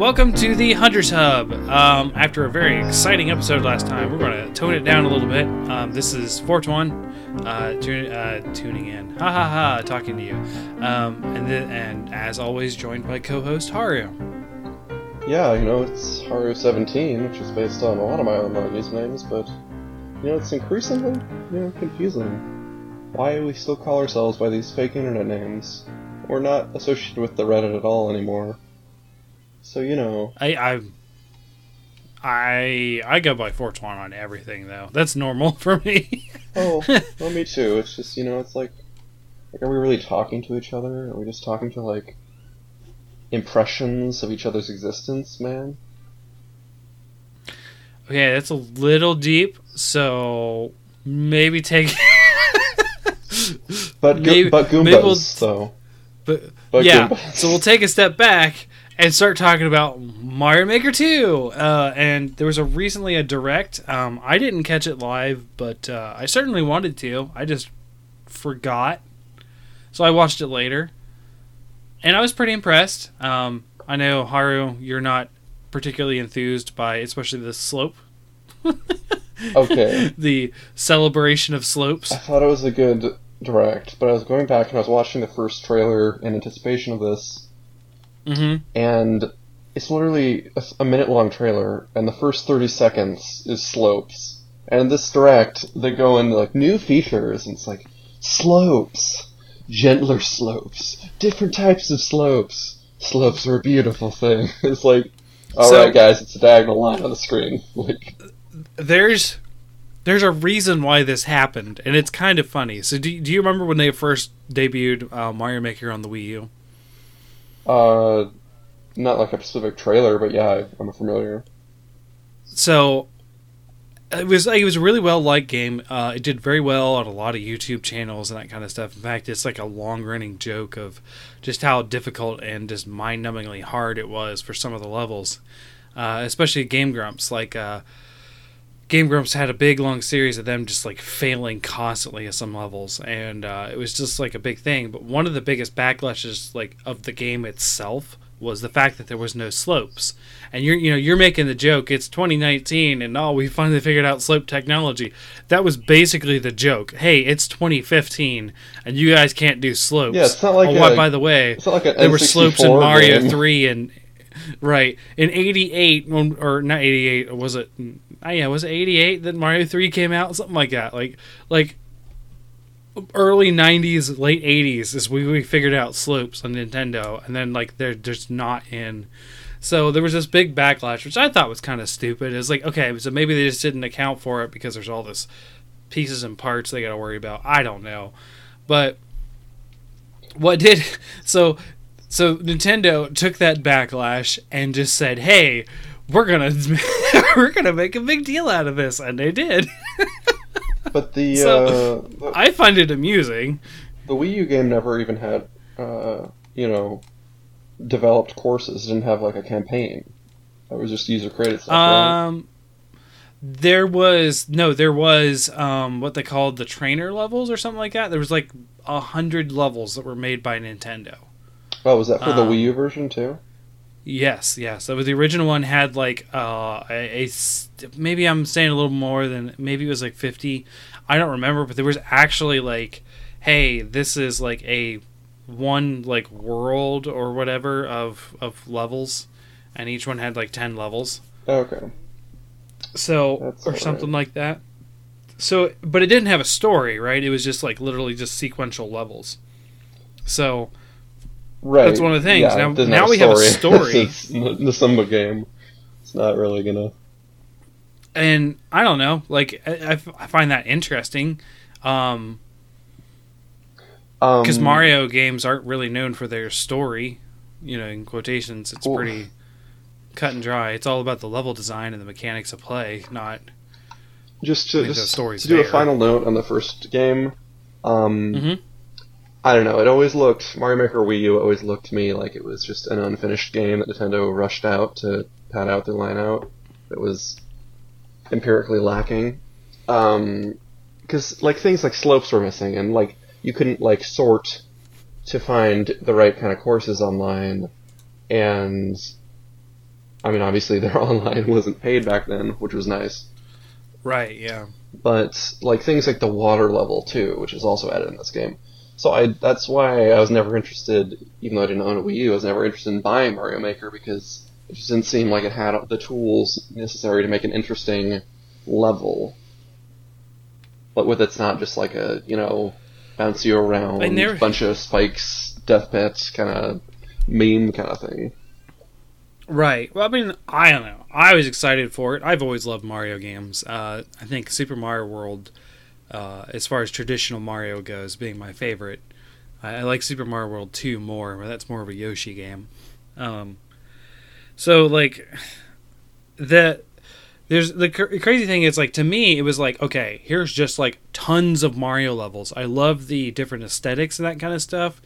Welcome to the Hunters Hub. Um, after a very exciting episode last time, we're going to tone it down a little bit. Um, this is Fortuan uh, tu- uh, tuning in. Ha ha ha, talking to you. Um, and, th- and as always, joined by co host Haru. Yeah, you know, it's Haru 17, which is based on a lot of my other usernames, but, you know, it's increasingly, you know, confusing. Why do we still call ourselves by these fake internet names? We're not associated with the Reddit at all anymore. So, you know. I, I, I, I go by Fortuan on everything, though. That's normal for me. oh, well, me too. It's just, you know, it's like, like, are we really talking to each other? Are we just talking to, like, impressions of each other's existence, man? Okay, that's a little deep, so maybe take. but maybe, but Goombas, maybe we'll, though. But, But yeah, Goombas. so we'll take a step back and start talking about Mario Maker 2. Uh, and there was a recently a direct. Um, I didn't catch it live, but uh, I certainly wanted to. I just forgot, so I watched it later, and I was pretty impressed. Um, I know Haru, you're not particularly enthused by, especially the slope. Okay. the celebration of slopes. I thought it was a good direct, but I was going back and I was watching the first trailer in anticipation of this, Mm-hmm. and it's literally a, a minute long trailer, and the first 30 seconds is slopes. And this direct, they go into like new features, and it's like slopes, gentler slopes, different types of slopes. Slopes are a beautiful thing. It's like, all right, So- guys, it's a diagonal line on the screen. Like, there's there's a reason why this happened, and it's kind of funny. So, do, do you remember when they first debuted uh, Mario Maker on the Wii U? Uh, not like a specific trailer, but yeah, I'm familiar. So, it was it was a really well liked game. Uh, it did very well on a lot of YouTube channels and that kind of stuff. In fact, it's like a long running joke of just how difficult and just mind numbingly hard it was for some of the levels, uh, especially Game Grumps. Like uh, Game Grumps had a big long series of them just like failing constantly at some levels, and uh, it was just like a big thing. But one of the biggest backlashes like of the game itself was the fact that there was no slopes. And you're you know you're making the joke it's 2019 and oh we finally figured out slope technology. That was basically the joke. Hey, it's 2015 and you guys can't do slopes. Yeah, it's not like oh, a- by the way, It's not like an there were slopes in Mario game. 3 and right. In 88 when- or not 88 was it oh yeah was it 88 that Mario 3 came out? Something like that. Like like early 90s late 80s is we, we figured out slopes on Nintendo and then like they're just not in. So there was this big backlash which I thought was kind of stupid. It's like okay so maybe they just didn't account for it because there's all this pieces and parts they got to worry about. I don't know. But what did so so Nintendo took that backlash and just said, "Hey, we're gonna we're gonna make a big deal out of this," and they did. But the So- uh, the, I find it amusing. the Wii U game never even had uh, you know developed courses. It didn't have like a campaign. It was just user created stuff. right? Um, there was no, there was um what they called the trainer levels or something like that. There was like a hundred levels that were made by Nintendo. Oh, was that for the um, Wii U version too? Yes, yes. So the original one had like uh, a, a maybe I'm saying a little more than maybe it was like 50. I don't remember, but there was actually like, hey, this is like a one like world or whatever of of levels, and each one had like 10 levels. Okay. So That's or something like that. So, but it didn't have a story, right? It was just like literally just sequential levels. So Right. That's one of the things. Yeah, Now- now we have a story. it's the Simba game. It's not really gonna. and I don't know, like I, I find that interesting, um, Um, because Mario games aren't really known for their story, you know, in quotations. It's Well- pretty cut and dry. It's all about the level design and the mechanics of play, not Just to just to do a final note on the first game. Um, Mhm. I don't know. It always looked Mario Maker Wii U always looked to me like it was just an unfinished game that Nintendo rushed out to pad out their line out. It was empirically lacking. Um, because like things like slopes were missing, and like you couldn't like sort to find the right kind of courses online, and I mean, obviously their online wasn't paid back then, which was nice. Right. Yeah. But like things like the water level too, which is also added in this game. So I that's why I was never interested, even though I didn't own a Wii U, I was never interested in buying Mario Maker because it just didn't seem like it had the tools necessary to make an interesting level. But with it's not just like a you know bounce you around, never- bunch of spikes, death pits kind of meme kind of thing. Right. Well, I mean, I don't know. I was excited for it. I've always loved Mario games. Uh, I think Super Mario World, uh, as far as traditional Mario goes, being my favorite. I, I like Super Mario World 2 more, but that's more of a Yoshi game. Um, so, like, the. There's the cr- crazy thing is like to me it was like okay here's just like tons of Mario levels. I love the different aesthetics and that kind of stuff.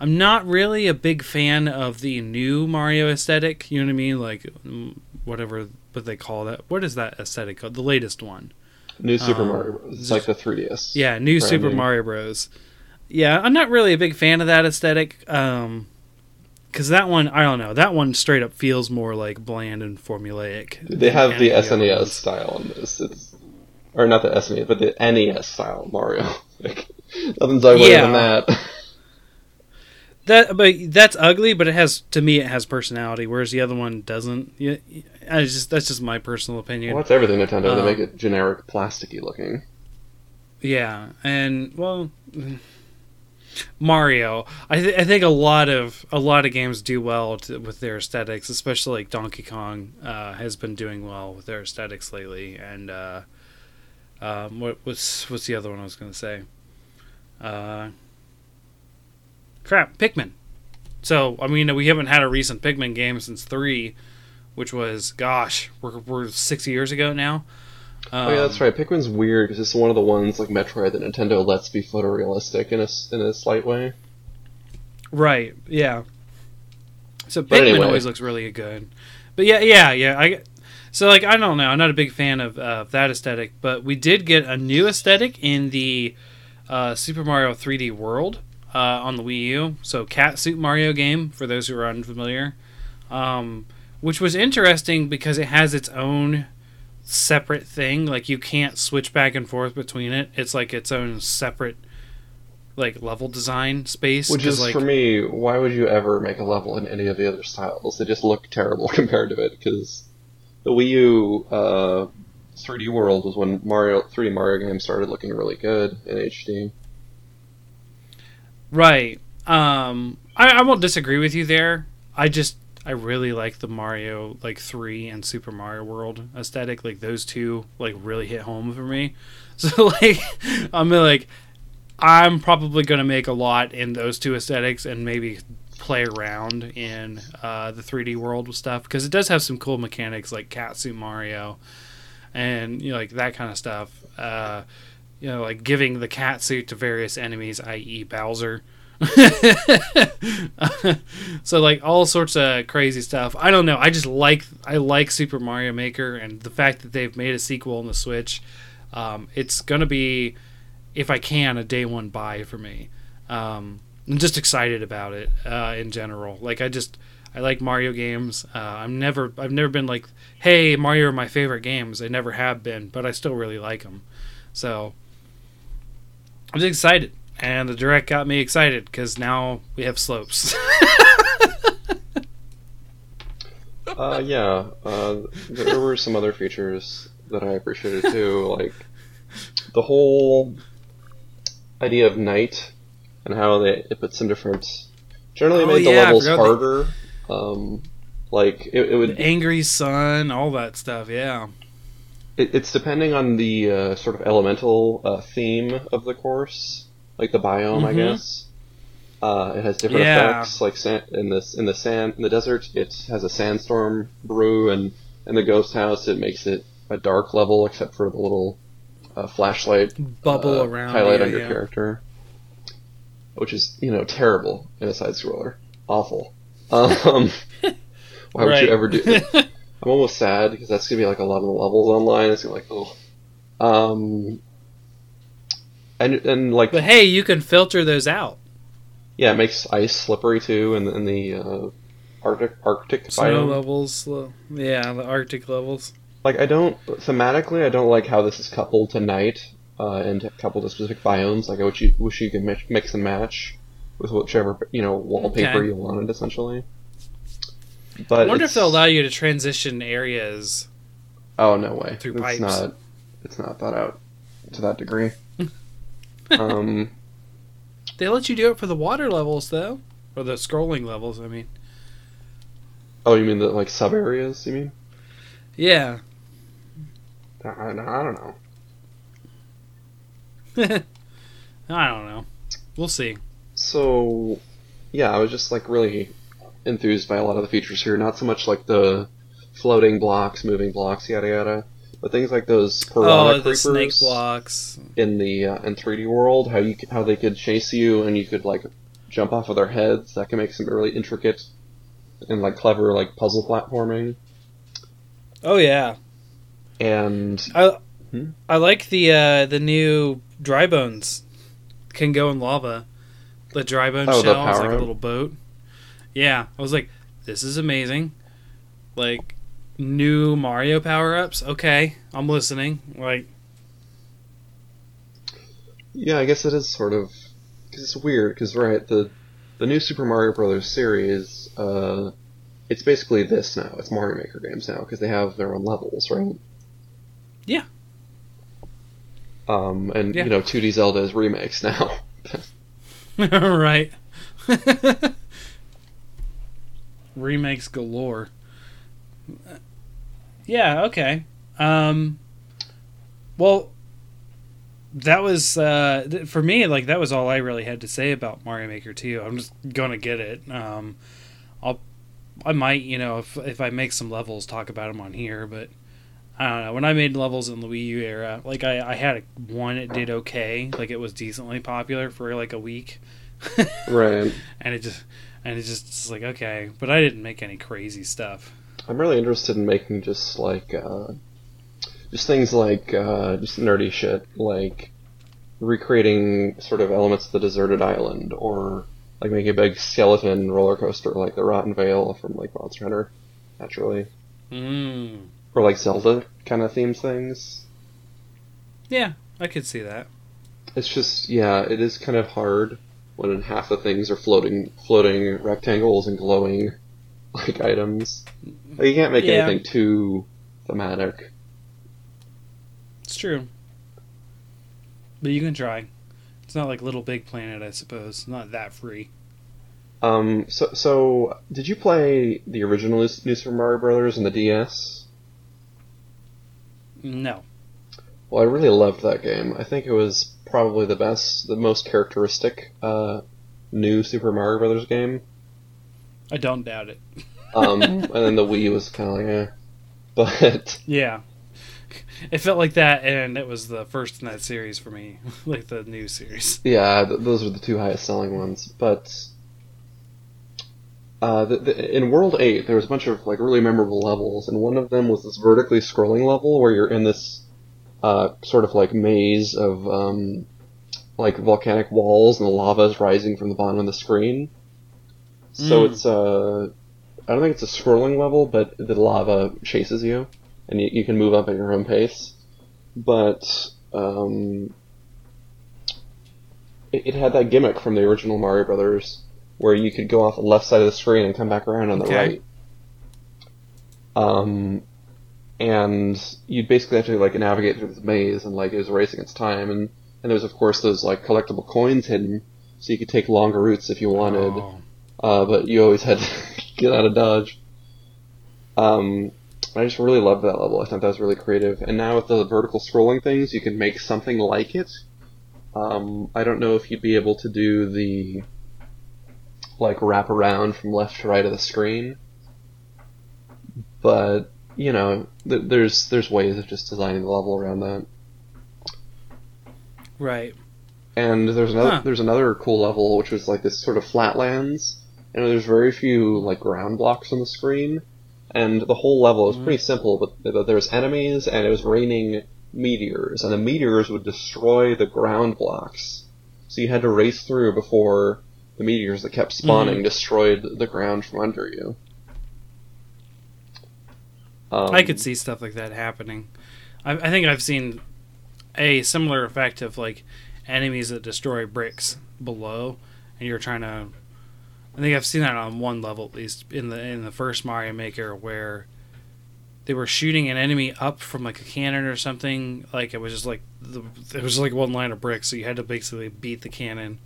I'm not really a big fan of the new Mario aesthetic. You know what I mean? Like mm, whatever what they call that. What is that aesthetic called? The latest one. New Super Um, Mario Bros. It's like the 3DS. Yeah, new Super. Mario Bros. Yeah, I'm not really a big fan of that aesthetic. Um, because that one, I don't know, that one straight up feels more like bland and formulaic. They have the SNES ones. style on this. It's, or not the SNES, but the NES style Mario. like, nothing's ugly Yeah. than that. That, but that's ugly. But it has, to me, it has personality, whereas the other one doesn't. I just that's just my personal opinion. well, that's everything Nintendo. Um, they make it generic, plasticky looking. Yeah, and well, Mario. I th- I think a lot of a lot of games do well to, with their aesthetics, especially like Donkey Kong uh, has been doing well with their aesthetics lately. And uh, um, what what's what's the other one I was going to say? Uh, crap, Pikmin. So I mean, we haven't had a recent Pikmin game since three, which was gosh, we're we're six years ago now. Um, oh yeah, that's right. Pikmin's weird because it's one of the ones like Metroid that Nintendo lets be photorealistic in a in a slight way. Right. Yeah. So Pikmin anyway. always looks really good. But yeah, yeah, yeah. I so like I don't know. I'm not a big fan of uh, that aesthetic, but we did get a new aesthetic in the uh, Super Mario 3D World uh, on the Wii U. So Cat Suit Mario game for those who are unfamiliar, um, which was interesting because it has its own separate thing. Like you can't switch back and forth between it. It's like its own separate like level design space. Which is like, for me, why would you ever make a level in any of the other styles? They just look terrible compared to it because the Wii U uh, 3D World was when Mario 3D Mario games started looking really good in HD. Right. Um, I, I won't disagree with you there. I just I really like the Mario like three and Super Mario World aesthetic. Like those two like really hit home for me. So like I'm like I'm probably gonna make a lot in those two aesthetics and maybe play around in uh, the 3D world stuff because it does have some cool mechanics like Cat Suit Mario and you know like that kind of stuff. Uh, you know, like giving the cat suit to various enemies, i.e., Bowser. so like all sorts of crazy stuff. I don't know. I just like I like Super Mario Maker and the fact that they've made a sequel on the Switch. Um, it's gonna be, if I can, a day one buy for me. Um, I'm just excited about it uh, in general. Like I just I like Mario games. Uh, I'm never I've never been like, hey, Mario are my favorite games. I never have been, but I still really like them. So I'm just excited, and the direct got me excited because now we have slopes. Uh, yeah, uh, there were some other features that I appreciated too, like the whole idea of night and how they it put some different. Generally, Oh, made the yeah, levels harder. Um, like it, it would. Angry Sun, all that stuff. Yeah. It, it's depending on the uh, sort of elemental uh, theme of the course, like the biome, I Mhm. guess. Uh, it has different Yeah. effects, like sand, in this in the sand in the desert. It has a sandstorm brew, and in the ghost house, it makes it a dark level, except for the little uh, flashlight Bubble uh, around highlight you, on your yeah. character, which is you know terrible in a side scroller, awful. Um, why would Right. you ever do? I'm almost sad because that's gonna be like a lot of the levels online. It's gonna be like oh, um, and and like but hey, you can filter those out. yeah, it makes ice slippery too, and and the uh, Arctic Arctic Snow biome. levels. uh, Yeah, the Arctic levels. Like I don't thematically, I don't like how this is coupled to night uh, and coupled to specific biomes. Like I wish you wish you could mix, mix and match with whichever you know wallpaper Okay. you wanted, essentially. But I wonder if they'll allow you to transition areas. Oh no way! through it's pipes. not. It's not thought out to that degree. Um, They let you do it for the water levels, though, or the scrolling levels. I mean, oh, you mean the like sub areas? You mean? yeah. I, I, don't know. I don't know. We'll see. So, yeah, I was just like really enthused by a lot of the features here. Not so much like the floating blocks, moving blocks, yada yada, but things like those piranha Oh, the creepers snake blocks. in the uh, in 3D world. How you how they could chase you and you could like jump off of their heads. That can make some really intricate and like clever like puzzle platforming. Oh yeah. And I Hmm? I like the uh, the new dry bones can go in lava. The dry bone Oh, shell is like a little boat. Yeah, I was like, this is amazing. Like new Mario power ups. Okay, I'm listening. Like, Yeah, I guess it is sort of because it's weird. Because right, the the new Super Mario Brothers series, uh, it's basically this now. It's Mario Maker games now because they have their own levels, right? Yeah. Um, and Yeah. you know, 2D Zelda is remakes now. right. Remakes galore. Yeah, okay. Um well that was uh th- for me like that was all I really had to say about Mario Maker 2. I'm just going to get it. Um I'll I might, you know, if if I make some levels talk about them on here, but I don't know. When I made levels in the Wii U era, like I, I had a, one, it did okay. Like it was decently popular for like a week. right. and it just and it just it's like okay but i didn't make any crazy stuff I'm really interested in making just like uh, just things like uh, just nerdy shit, like recreating sort of elements of the deserted island, or like making a big skeleton roller coaster like the Rotten Vale from like Monster Hunter, naturally, mm. or like Zelda kind of themes things. yeah i could see that It's just yeah, it is kind of hard when half the things are floating floating rectangles and glowing like items. Like, you can't make Yeah. anything too thematic. it's true but you can try it's not like little big planet i suppose It's not that free Um, so, so did you play the original New New Super Mario Brothers on the DS? no Well, I really loved that game. I think it was probably the best, the most characteristic uh, new Super Mario Brothers game. I don't doubt it Um, and then the Wii was kind of like, eh. But yeah it felt like that and it was the first in that series for me like the new series yeah, th- those were the two highest selling ones. But uh, the, the, in World Eight, there was a bunch of like really memorable levels, and one of them was this vertically scrolling level where you're in this uh, sort of like maze of um, like volcanic walls, and the lava is rising from the bottom of the screen. So Mm. it's a. I don't think it's a scrolling level, but the lava chases you, and you, you can move up at your own pace. But um, it, it had that gimmick from the original Mario Brothers, where you could go off the left side of the screen and come back around on the right. Um, and you'd basically have to like navigate through this maze, and like it was racing its time, and and there was of course those like collectible coins hidden, so you could take longer routes if you wanted Oh. Uh, but you always had to get out of dodge. Um, I just really loved that level. I thought that was really creative. And now with the vertical scrolling things, you can make something like it. Um, I don't know if you'd be able to do the like wrap around from left to right of the screen, but you know, th- there's there's ways of just designing the level around that. right And there's another Huh. there's another cool level which was like this sort of flatlands, and there's very few like ground blocks on the screen, and the whole level was Mhm. pretty simple. But, but there was enemies, and it was raining meteors, and the meteors would destroy the ground blocks. So you had to race through before the meteors that kept spawning Mhm. destroyed the ground from under you. Um, I could see stuff like that happening. I, I think I've seen a similar effect of like enemies that destroy bricks below, and you're trying to. I think I've seen that on one level at least in the in the first Mario Maker where they were shooting an enemy up from like a cannon or something. Like it was just like the, it was like one line of bricks, so you had to basically beat the cannon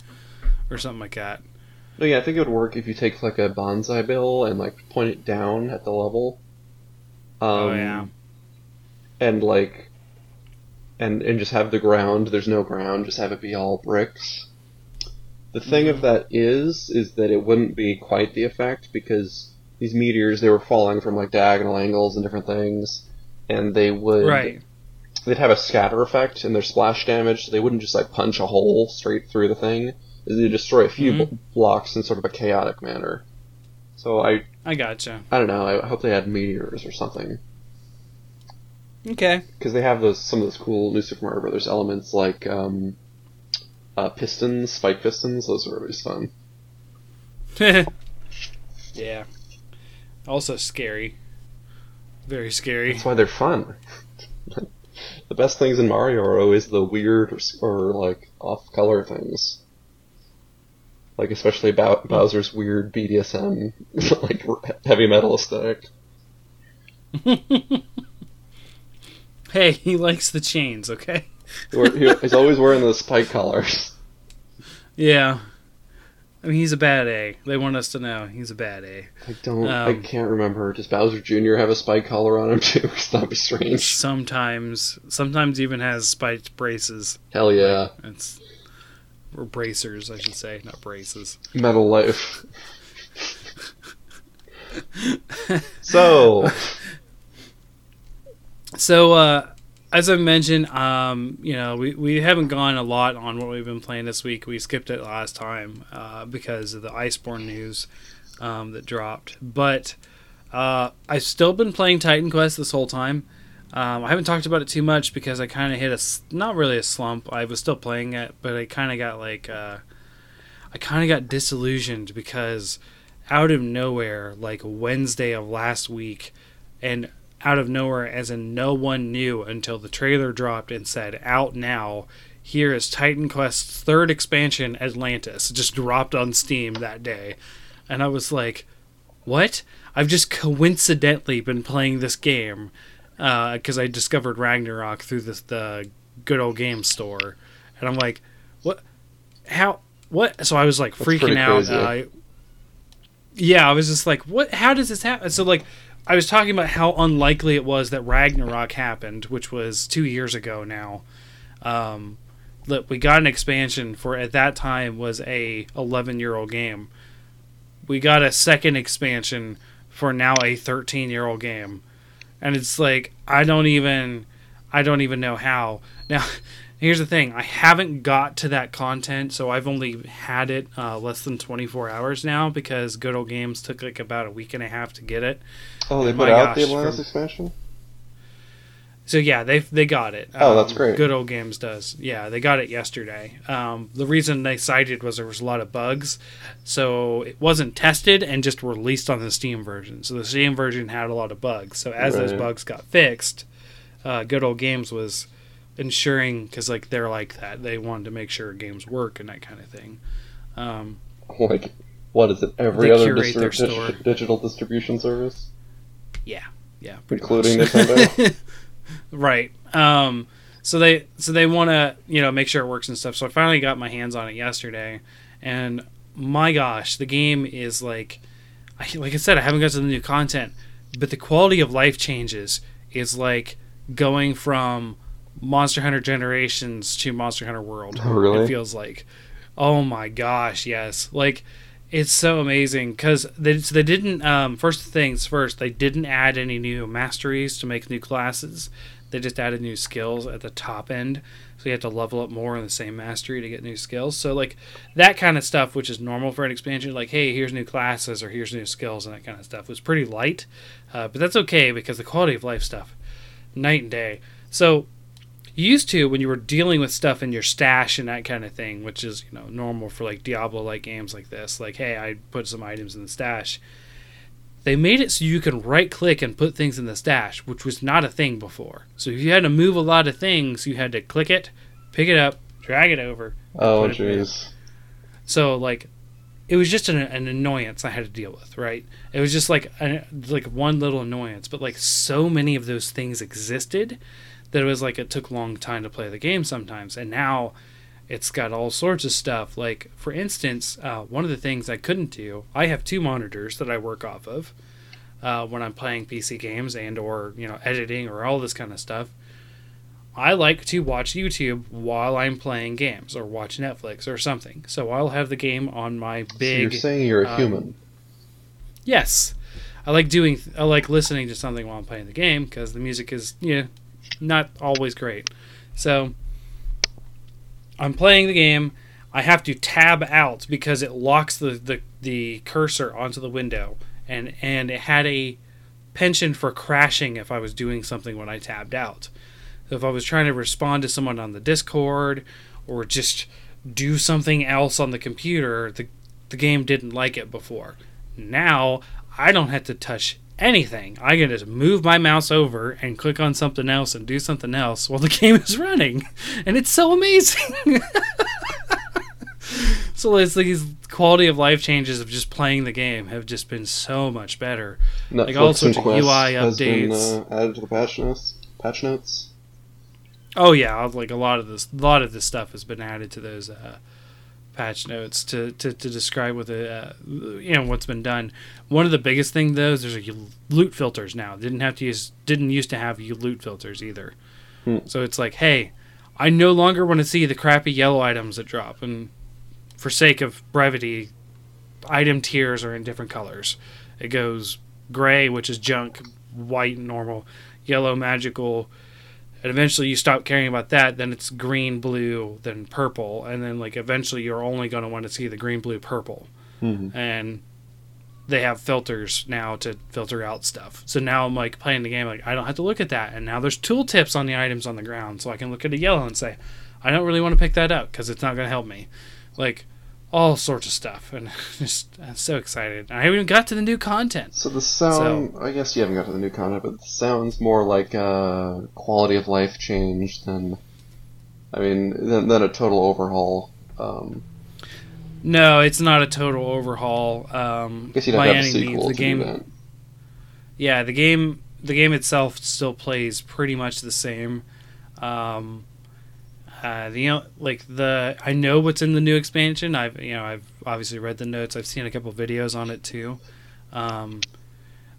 or something like that. No, yeah, I think it would work if you take like a Banzai Bill and like point it down at the level. Um, Oh, yeah. And like, and and just have the ground. There's no ground. Just have it be all bricks. The thing Mhm. of that is, is that it wouldn't be quite the effect because these meteors they were falling from like diagonal angles and different things, and they would Right. they'd have a scatter effect in their splash damage, so they wouldn't just like punch a hole straight through the thing. They destroy a few Mhm. b- blocks in sort of a chaotic manner. So I I gotcha. I don't know. I hope they had meteors or something Okay. because they have those some of those cool New Super Mario Brothers elements like um, uh, pistons, spike pistons. Those are always fun. yeah. Also scary. Very scary. That's why they're fun. the best things in Mario are always the weird or, or like off color things. Like especially Bow- Bowser's weird BDSM like heavy metal aesthetic. hey, he likes the chains, okay? He wear- he- He's always wearing the spike collars. Yeah. I mean, he's a bad A. They want us to know he's a bad A. I don't. I Um, can't remember. Does Bowser Jr. have a spike collar on him too? 'Cause that'd be strange. Sometimes, sometimes even has spiked braces. Hell yeah, It's or bracers, I should say, not braces. metal life. so So, uh, as I mentioned, um, you know, we, we haven't gone a lot on what we've been playing this week. We skipped it last time uh, because of the Iceborne news um, that dropped. But uh, I've still been playing Titan Quest this whole time. Um, I haven't talked about it too much because I kind of hit a not really a slump. I was still playing it, but I kind of got like uh, I kind of got disillusioned because out of nowhere, like Wednesday of last week, and out of nowhere, as in no one knew until the trailer dropped and said out now. Here is Titan Quest's third expansion, Atlantis. Just dropped on Steam that day, and I was like, "What? I've just coincidentally been playing this game because I discovered Ragnarok through this the good old game store, and I'm like, what? How? What? So I was like That's freaking out. Uh, yeah, I was just like, what? How does this happen? So like, I was talking about how unlikely it was that Ragnarok happened, which was two years ago now. Um, that we got an expansion for at that time was a 11 year old game. We got a second expansion for now a 13 year old game, and it's like I don't even, I don't even know how. Now, here's the thing: I haven't got to that content, so I've only had it uh, less than 24 hours now because Good Old Games took like about a week and a half to get it. Oh, they My put out the gosh, Atlantis from- expansion. So yeah, they they got it. Oh, that's Um, great. Good old games does. Yeah, they got it yesterday. Um, the reason they cited was there was a lot of bugs, so it wasn't tested and just released on the Steam version. So the Steam version had a lot of bugs. So as those bugs got fixed, uh, Good old games was ensuring because like they're like that. They wanted to make sure games work and that kind of thing. Um, Like, what is it? Every other digital distribution service, yeah, pretty including much. Nintendo. right. Um so they so they want to you know make sure it works and stuff. So i finally got my hands on it yesterday. And my gosh the game is like I, like i said i haven't got to the new content but the quality of life changes is like going from monster hunter generations to monster hunter world. Oh, really? it feels like oh my gosh yes. Like it's so amazing because they, so they didn't um, first things first they didn't add any new masteries to make new classes. They just added new skills at the top end. So you have to level up more in the same mastery to get new skills. So like that kind of stuff which is normal for an expansion like hey here's new classes or here's new skills and that kind of stuff was pretty light. Uh, but that's okay because the quality of life stuff night and day. So you used to when you were dealing with stuff in your stash and that kind of thing, which is you know normal for like Diablo like games like this. Like, hey, I put some items in the stash. they made it so you can right click and put things in the stash, which was not a thing before. So if you had to move a lot of things, you had to click it, pick it up, drag it over. Oh, put it in. jeez. So like, it was just an, an annoyance I had to deal with. Right? It was just like a, like one little annoyance, but like so many of those things existed that it was like it took a long time to play the game sometimes. And now it's got all sorts of stuff. Like for instance, uh, one of the things I couldn't do. I have two monitors that I work off of uh, when I'm playing PC games and or you know editing or all this kind of stuff. I like to watch YouTube while I'm playing games or watch Netflix or something. So I'll have the game on my So big. you're saying you're a um, human. Yes, I like doing. I like listening to something while I'm playing the game because the music is yeah, not always great. So I'm playing the game. I have to tab out because it locks the, the, the cursor onto the window, and and it had a penchant for crashing if I was doing something when I tabbed out. So if I was trying to respond to someone on the Discord or just do something else on the computer, the the game didn't like it before. Now I don't have to touch anything. I can just move my mouse over and click on something else and do something else while the game is running. And it's so amazing. so it's like these quality of life changes of just playing the game have just been so much better. Netflix all sorts of UI has been updates. uh, added to the patch notes. Patch notes. Oh yeah, like a lot of this, a lot of this stuff has been added to those uh, patch notes to, to, to describe what the uh, you know what's been done. One of the biggest thing though is there's a loot filters now. Didn't have to use, didn't used to have loot filters either. Hmm. So it's like, hey, I no longer want to see the crappy yellow items that drop, and for sake of brevity, item tiers are in different colors. It goes gray, which is junk, white, normal, yellow, magical, and eventually you stop caring about that. Then it's green, blue, then purple, and then like eventually you're only going to want to see the green, blue, purple, Mhm. and they have filters now to filter out stuff. So now I'm like playing the game, like I don't have to look at that, and now there's tooltips on the items on the ground, so I can look at a yellow and say, I don't really want to pick that up because it's not going to help me, like all sorts of stuff, and just I'm so excited. I haven't even got to the new content. So the sound, I guess you haven't got to the new content, but it sounds more like a quality of life change than, I mean, than, than a total overhaul. Um, No, it's not a total overhaul. Um, I guess you'd have by to have a any sequel means. The game, yeah, the game, the game itself still plays pretty much the same. Um, uh, you know, like the I know what's in the new expansion. I've you know I've obviously read the notes. I've seen a couple videos on it too. Um,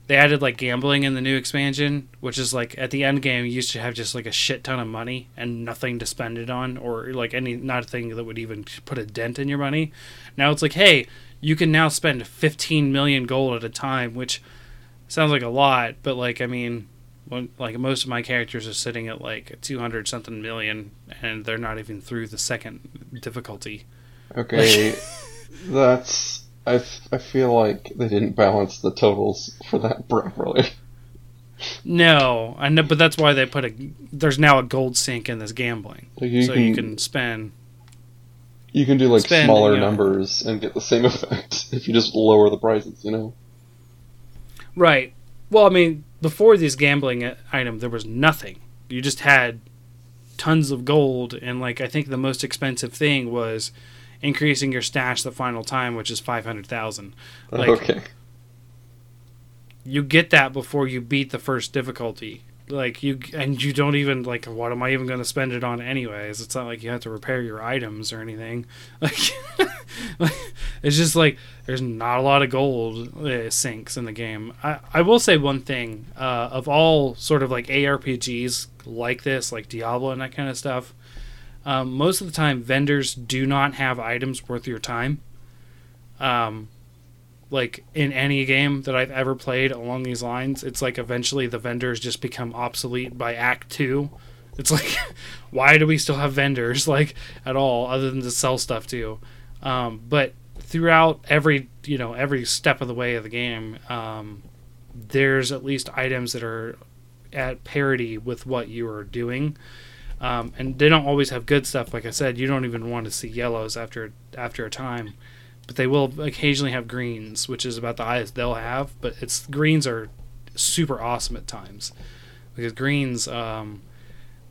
they added like gambling in the new expansion, which is like at the end game you used to have just like a shit ton of money and nothing to spend it on, or like any not a thing that would even put a dent in your money. Now it's like, hey, you can now spend 15 million gold at a time, which sounds like a lot, but like I mean, when, like most of my characters are sitting at like 200 something million, and they're not even through the second difficulty. Okay, that's. I, f- I feel like they didn't balance the totals for that properly. No, I know, but that's why they put a. There's now a gold sink in this gambling, Like you so can, you can spend. you can do like spend, smaller you know- numbers and get the same effect if you just lower the prices. You know. Right. Well, I mean, before this gambling item, there was nothing. You just had tons of gold, and like I think the most expensive thing was increasing your stash the final time, which is five hundred thousand. Like okay. you get that before you beat the first difficulty. Like you, and you don't even like. What am I even going to spend it on anyways? It's not like you have to repair your items or anything. Like, it's just like there's not a lot of gold uh, sinks in the game. I I will say one thing. Uh, of all sort of like ARPGs like this, like Diablo and that kind of stuff, um, most of the time vendors do not have items worth your time. Um, like in any game that I've ever played along these lines, it's like eventually the vendors just become obsolete by Act Two. It's like, why do we still have vendors like at all, other than to sell stuff to? Um, but throughout every you know every step of the way of the game, um, there's at least items that are at parity with what you are doing. Um, and they don't always have good stuff. Like I said, you don't even want to see yellows after after a time but they will occasionally have greens, which is about the highest they'll have. But it's greens are super awesome at times because greens, um,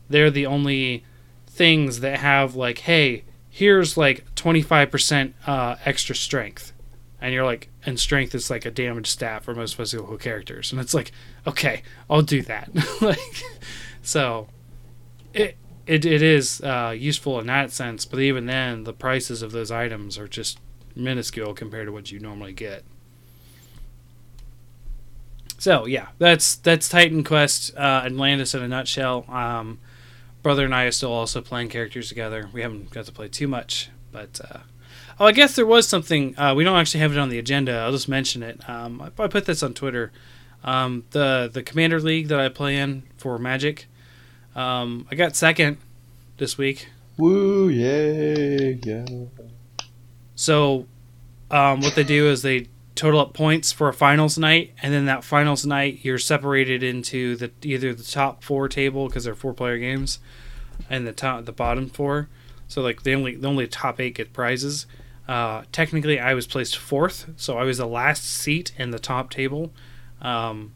they're the only things that have like, hey, here's like 25% uh, extra strength. And you're like, and strength is like a damage stat for most physical characters. And it's like, okay, I'll do that. like, so it, it, it is uh, useful in that sense, but even then, the prices of those items are just minuscule compared to what you normally get. So yeah, that's that's Titan Quest uh, Atlantis in a nutshell. Um, brother and I are still also playing characters together. We haven't got to play too much, but uh, oh, I guess there was something. Uh, we don't actually have it on the agenda. I'll just mention it. Um, I, I, put this on Twitter. Um, the the Commander League that I play in for Magic. Um, I got second this week. Woo! Yay! Yeah. So, um, what they do is they total up points for a finals night, and then that finals night you're separated into the either the top four table because they're four player games, and the top the bottom four. So like the only the only top eight get prizes. Uh, technically, I was placed fourth, so I was the last seat in the top table, um,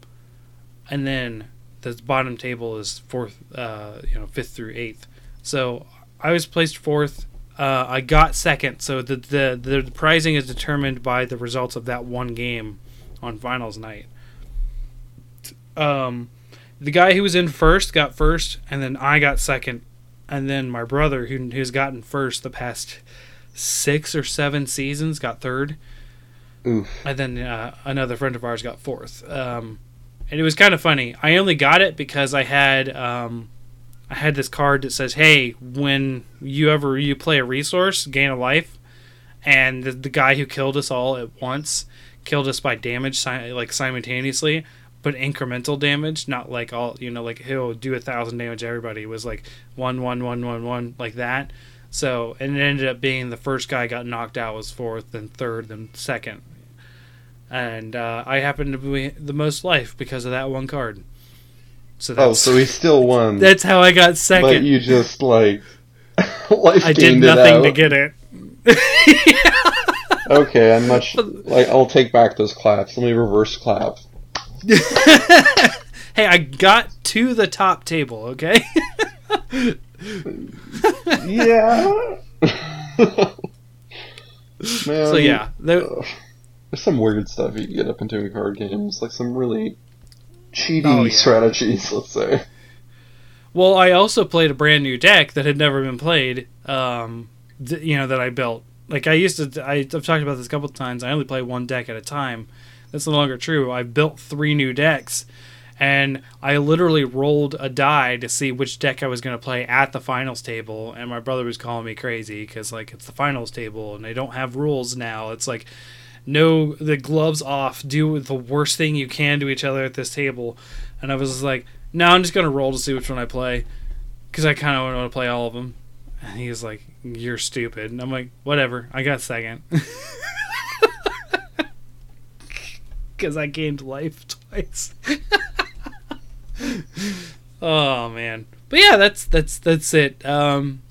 and then the bottom table is fourth, uh, you know, fifth through eighth. So I was placed fourth uh, I got second. So the, the the pricing is determined by the results of that one game on finals night. Um, the guy who was in first got first, and then I got second, and then my brother who who's gotten first the past six or seven seasons got third. Oof. And then uh, another friend of ours got fourth. Um, and it was kind of funny. I only got it because I had um, I had this card that says, "Hey, when you ever you play a resource, gain a life," and the, the guy who killed us all at once killed us by damage, like simultaneously, but incremental damage, not like all you know, like he'll do a thousand damage everybody. It was like one, one, one, one, one, like that. So, and it ended up being the first guy got knocked out was fourth, then third, then second, and uh, I happened to be the most life because of that one card. So oh, so he still won. That's how I got second. But you just like I did nothing to get it. okay, I'm much like I'll take back those claps. Let me reverse clap. hey, I got to the top table. Okay. yeah. Man, so yeah, there, there's some weird stuff you can get up into in card games, like some really cheating oh, yeah. strategies, let's say. Well, I also played a brand new deck that had never been played. Um, th- you know that I built. Like I used to, I, have talked about this a couple of times. I only play one deck at a time. That's no longer true. I built three new decks, and I literally rolled a die to see which deck I was going to play at the finals table. And my brother was calling me crazy because like it's the finals table and they don't have rules now. It's like no the gloves off, do the worst thing you can to each other at this table. And I was like, no, I'm just gonna roll to see which one I play, because I kind of want to play all of them. And he was like, "You're stupid." And I'm like, "Whatever, I got second. Because I gained life twice. oh man, but yeah, that's that's that's it. Um,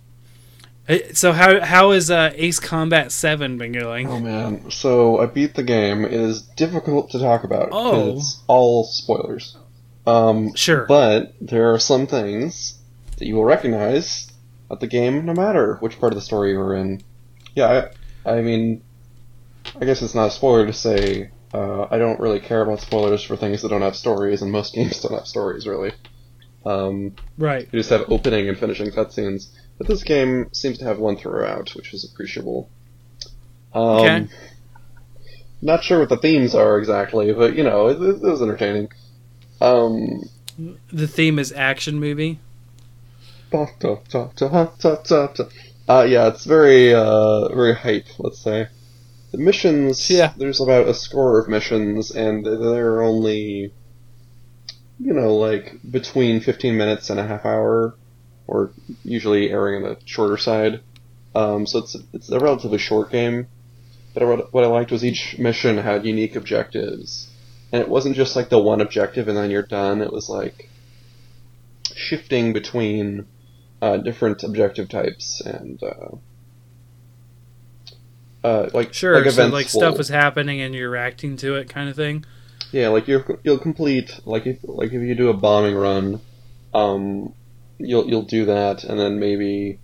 so how how is uh, Ace Combat Seven been going? Oh man, so I beat the game. It is difficult to talk about. Oh, it's all spoilers. Um, sure, but there are some things that you will recognize at the game, no matter which part of the story you're in. Yeah, I, I mean, I guess it's not a spoiler to say uh, I don't really care about spoilers for things that don't have stories, and most games don't have stories really. Um, right. You just have opening and finishing cutscenes. But this game seems to have one throughout, which is appreciable. Um, okay. Not sure what the themes are exactly, but you know, it, it was entertaining. Um, the theme is action movie. Uh, yeah, it's very, uh, very hype. Let's say the missions. Yeah. There's about a score of missions, and they're only, you know, like between 15 minutes and a half hour or usually erring on the shorter side. Um, so it's it's a relatively short game. But what I liked was each mission had unique objectives, and it wasn't just like the one objective and then you're done. It was like shifting between uh, different objective types and uh, uh, like Sure, like so like will- stuff is happening and you're reacting to it, kind of thing. Yeah, like you you'll complete like if like if you do a bombing run, um, you'll you'll do that, and then maybe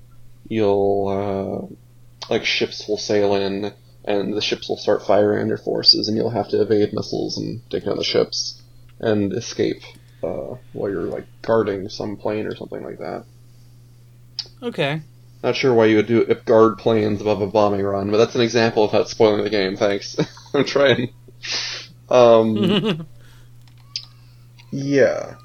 you'll uh, like ships will sail in, and the ships will start firing on your forces, and you'll have to evade missiles and take down the ships and escape uh, while you're like guarding some plane or something like that. Okay. Not sure why you would do it guard planes above a bombing run, but that's an example of not spoiling the game. Thanks. I'm trying. Um, yeah.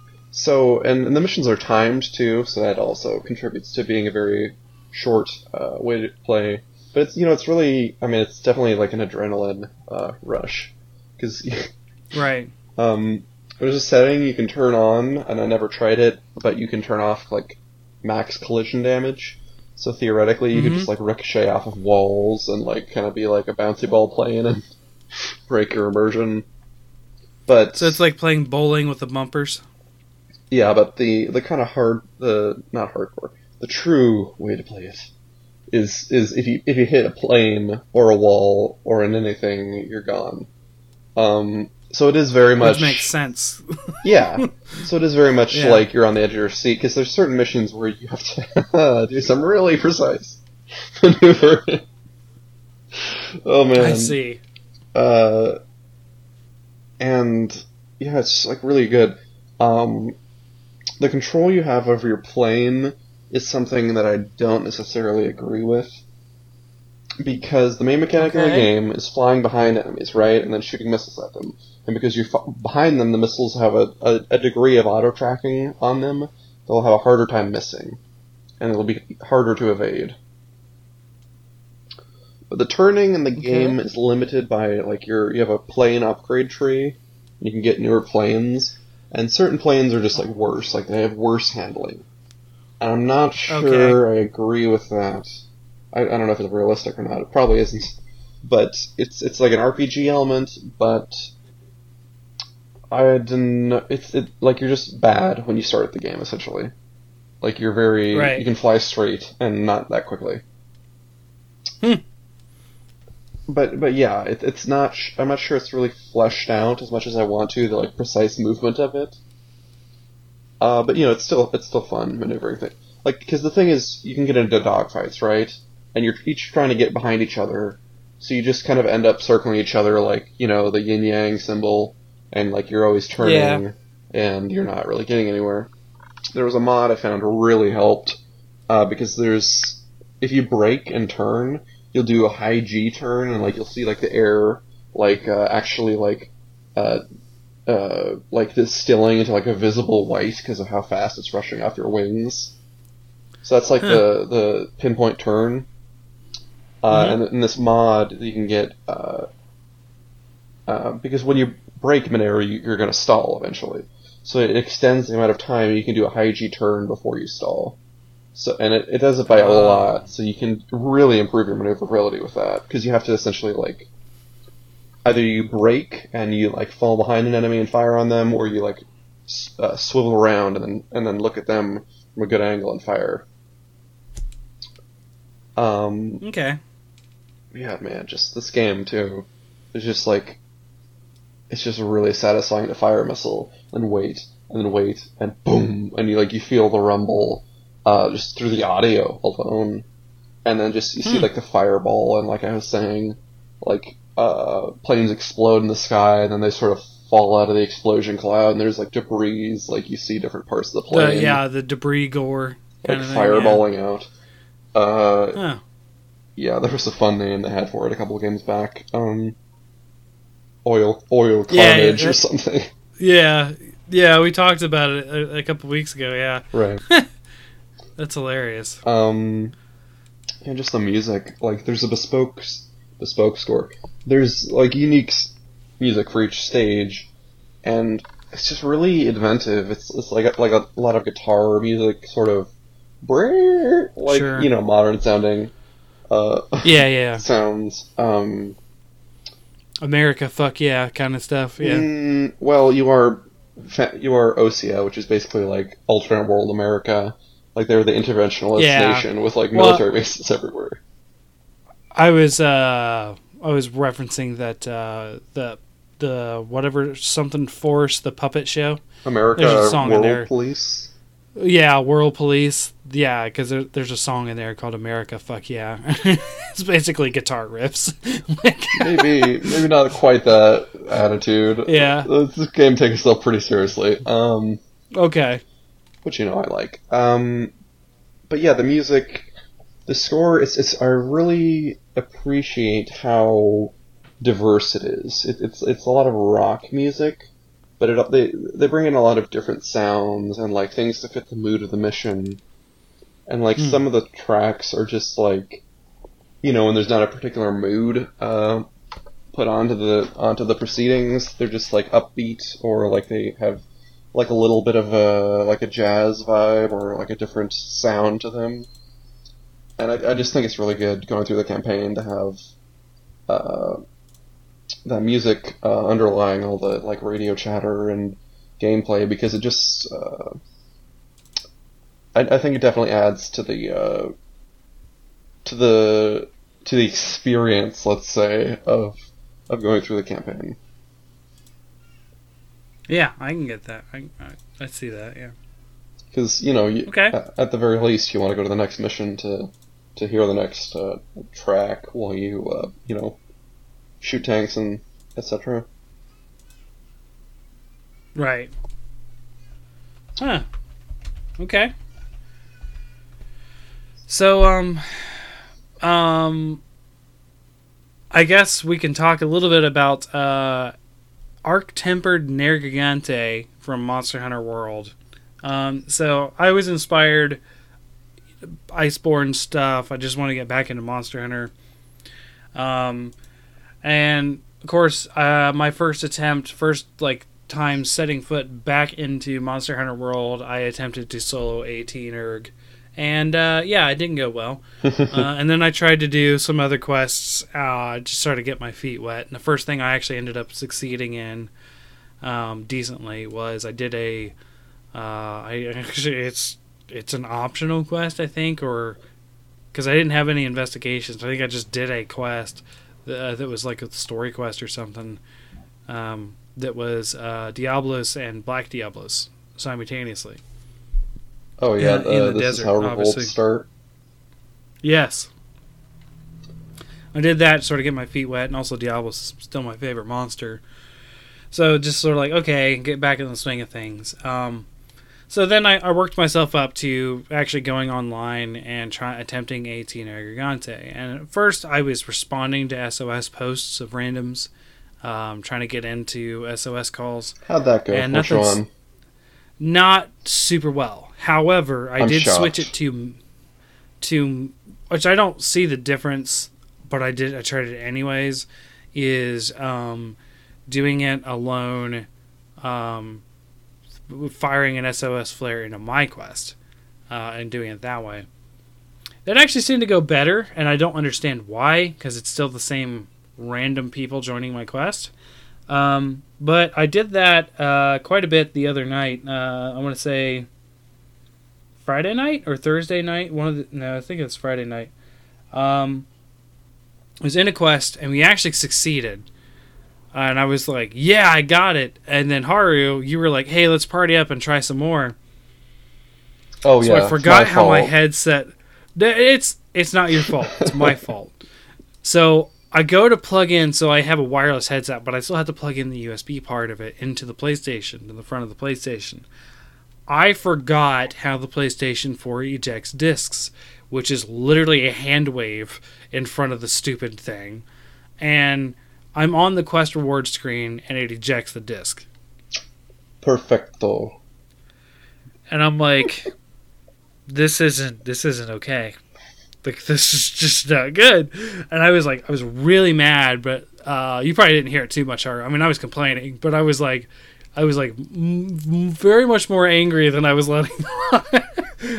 So, and, and the missions are timed too, so that also contributes to being a very short uh, way to play. But it's you know it's really I mean it's definitely like an adrenaline uh, rush because right. um, there's a setting you can turn on, and I never tried it, but you can turn off like max collision damage. So theoretically, you could Mhm. just like ricochet off of walls and like kind of be like a bouncy ball plane and break your immersion. But So it's like playing bowling with the bumpers. Yeah, but the the kind of hard the not hardcore the true way to play it is is if you if you hit a plane or a wall or in anything, you're gone. Um, so it is very much Which makes sense. Yeah. So it is very much Yeah. like you're on the edge of your seat because there's certain missions where you have to do some really precise maneuver. oh man. I see. Uh, and yeah, it's like really good. Um, the control you have over your plane is something that I don't necessarily agree with. Because the main mechanic of the game is flying behind enemies, right, and then shooting missiles at them. And because you're f- behind them, the missiles have a, a, a degree of auto tracking on them. They'll have a harder time missing, and it'll be harder to evade. But the turning in the game is limited by like your you have a plane upgrade tree. You can get newer planes, and certain planes are just like worse. Like they have worse handling. And I'm not sure I agree with that. I, I don't know if it's realistic or not. It probably isn't. But it's it's like an RPG element, but I didn't. It's it, like you're just bad when you start the game essentially. Like you're very Right. you can fly straight and not that quickly. Hmm. But but yeah, it, it's not. sh- I'm not sure it's really fleshed out as much as I want to. The like precise movement of it. Uh, but you know, it's still it's still fun maneuvering thing. Like because the thing is, you can get into dogfights, right? And you're each trying to get behind each other, so you just kind of end up circling each other, like you know the yin yang symbol, and like you're always turning, Yeah. and you're not really getting anywhere. There was a mod I found really helped uh, because there's if you break and turn, you'll do a high G turn, and like you'll see like the air like uh, actually like uh, uh, like distilling into like a visible white because of how fast it's rushing off your wings. So that's like Huh. the the pinpoint turn. Uh, Mhm. And in this mod, you can get uh, uh, because when you break midair, you, you're going to stall eventually. So it extends the amount of time you can do a high G turn before you stall. So and it, it does it by a lot. So you can really improve your maneuverability with that because you have to essentially like either you break and you like fall behind an enemy and fire on them, or you like uh, swivel around and then and then look at them from a good angle and fire. Um, Okay. yeah, man, just this game too. It's just like it's just really satisfying to fire a missile and wait and then wait and boom and you like you feel the rumble uh, just through the audio alone, and then just you see Hmm. like the fireball and like I was saying, like uh, planes explode in the sky and then they sort of fall out of the explosion cloud and there's like debris like you see different parts of the The, plane yeah, the debris gore like of thing. fireballing out. Uh, Yeah. yeah, there was a fun name they had for it a couple of games back. Um, oil, oil carnage yeah, or something. yeah, yeah, we talked about it a, a couple weeks ago. Yeah, right. that's hilarious. Um, yeah, just the music. Like, there's a bespoke, bespoke score. There's like unique music for each stage, and it's just really inventive. It's it's like a, like a lot of guitar music, sort of, like Sure. you know, modern sounding. Uh, Yeah, yeah, sounds. Um, America, fuck yeah, kind of stuff. Yeah, Mm, well, you are you are OSEA, which is basically like alternate world America. Like they're the interventionist Yeah. nation with like Well- military bases everywhere. I was uh I was referencing that uh the the whatever something force the puppet show. America There's a song in World there. Police. Yeah, World Police. Yeah, because there, there's a song in there called "America Fuck Yeah." it's basically guitar riffs. Maybe maybe not quite that attitude. yeah. This game takes itself pretty seriously. Um, Okay. Which you know I like. Um, but yeah, the music, the score. It's it's. I really appreciate how diverse it is. It, it's it's a lot of rock music, but it they they bring in a lot of different sounds and like things to fit the mood of the mission. And like Hmm. some of the tracks are just like, you know, when there's not a particular mood uh, put onto the onto the proceedings, they're just like upbeat or like they have like a little bit of a like a jazz vibe or like a different sound to them. And I, I just think it's really good going through the campaign to have uh, that music uh, underlying all the like radio chatter and gameplay because it just uh, I, I think it definitely adds to the uh, to the to the experience, let's say, of of going through the campaign. Yeah, I can get that. I I, I see that. Yeah. Because you know, you, Okay. at, at the very least, you want to go to the next mission to to hear the next uh, track while you uh, you know shoot tanks and etc. Right. Huh. Okay. So um um I guess we can talk a little bit about uh Arc Tempered Nergigante from Monster Hunter World. Um so I was inspired Iceborne stuff. I just want to get back into Monster Hunter. Um and of course, uh, my first attempt, first like time setting foot back into Monster Hunter World, I attempted to solo AT Nerg, and uh, yeah, it didn't go well. uh, and then I tried to do some other quests, uh, just sort of get my feet wet. And the first thing I actually ended up succeeding in um, decently was I did a, uh, I actually it's it's an optional quest I think, or because I didn't have any investigations, I think I just did a quest uh, that was like a story quest or something um, that was uh, Diablos and Black Diablos simultaneously. Oh yeah, In- in uh, the this desert, is how obviously. start. Yes. I did that to sort of get my feet wet, and also Diablos still my favorite monster. So just sort of like, okay, get back in the swing of things. Um, so then I, I worked myself up to actually going online and try attempting AT Nergigante. And at first I was responding to SOS posts of randoms, um, trying to get into SOS calls. How'd that go? And nothing's- one? Not super well. However, I I'm did shocked. switch it to to which I don't see the difference, but I did I tried it anyways. Is um, doing it alone, um, firing an SOS flare into my quest, uh, and doing it that way. That actually seemed to go better, and I don't understand why, because it's still the same random people joining my quest. Um, but I did that uh, quite a bit the other night. Uh, I want to say Friday night or Thursday night. One of the no, I think it's Friday night. Um, I was in a quest and we actually succeeded. and I was like, "Yeah, I got it." And then Haru, you were like, "Hey, let's party up and try some more." Oh So yeah, So I forgot my how my headset. It's it's not your fault. It's my fault. So I go to plug in, so I have a wireless headset, but I still have to plug in the USB part of it into the PlayStation, to the front of the PlayStation. I forgot how the PlayStation 4 ejects discs, which is literally a hand wave in front of the stupid thing. And I'm on the Quest reward screen, and it ejects the disc. Perfecto. and I'm like, this isn't this isn't okay. Like this is just not good. And I was like, I was really mad, but uh, you probably didn't hear it too much. I mean, I was complaining, but I was like, I was like m- very much more angry than I was letting. on.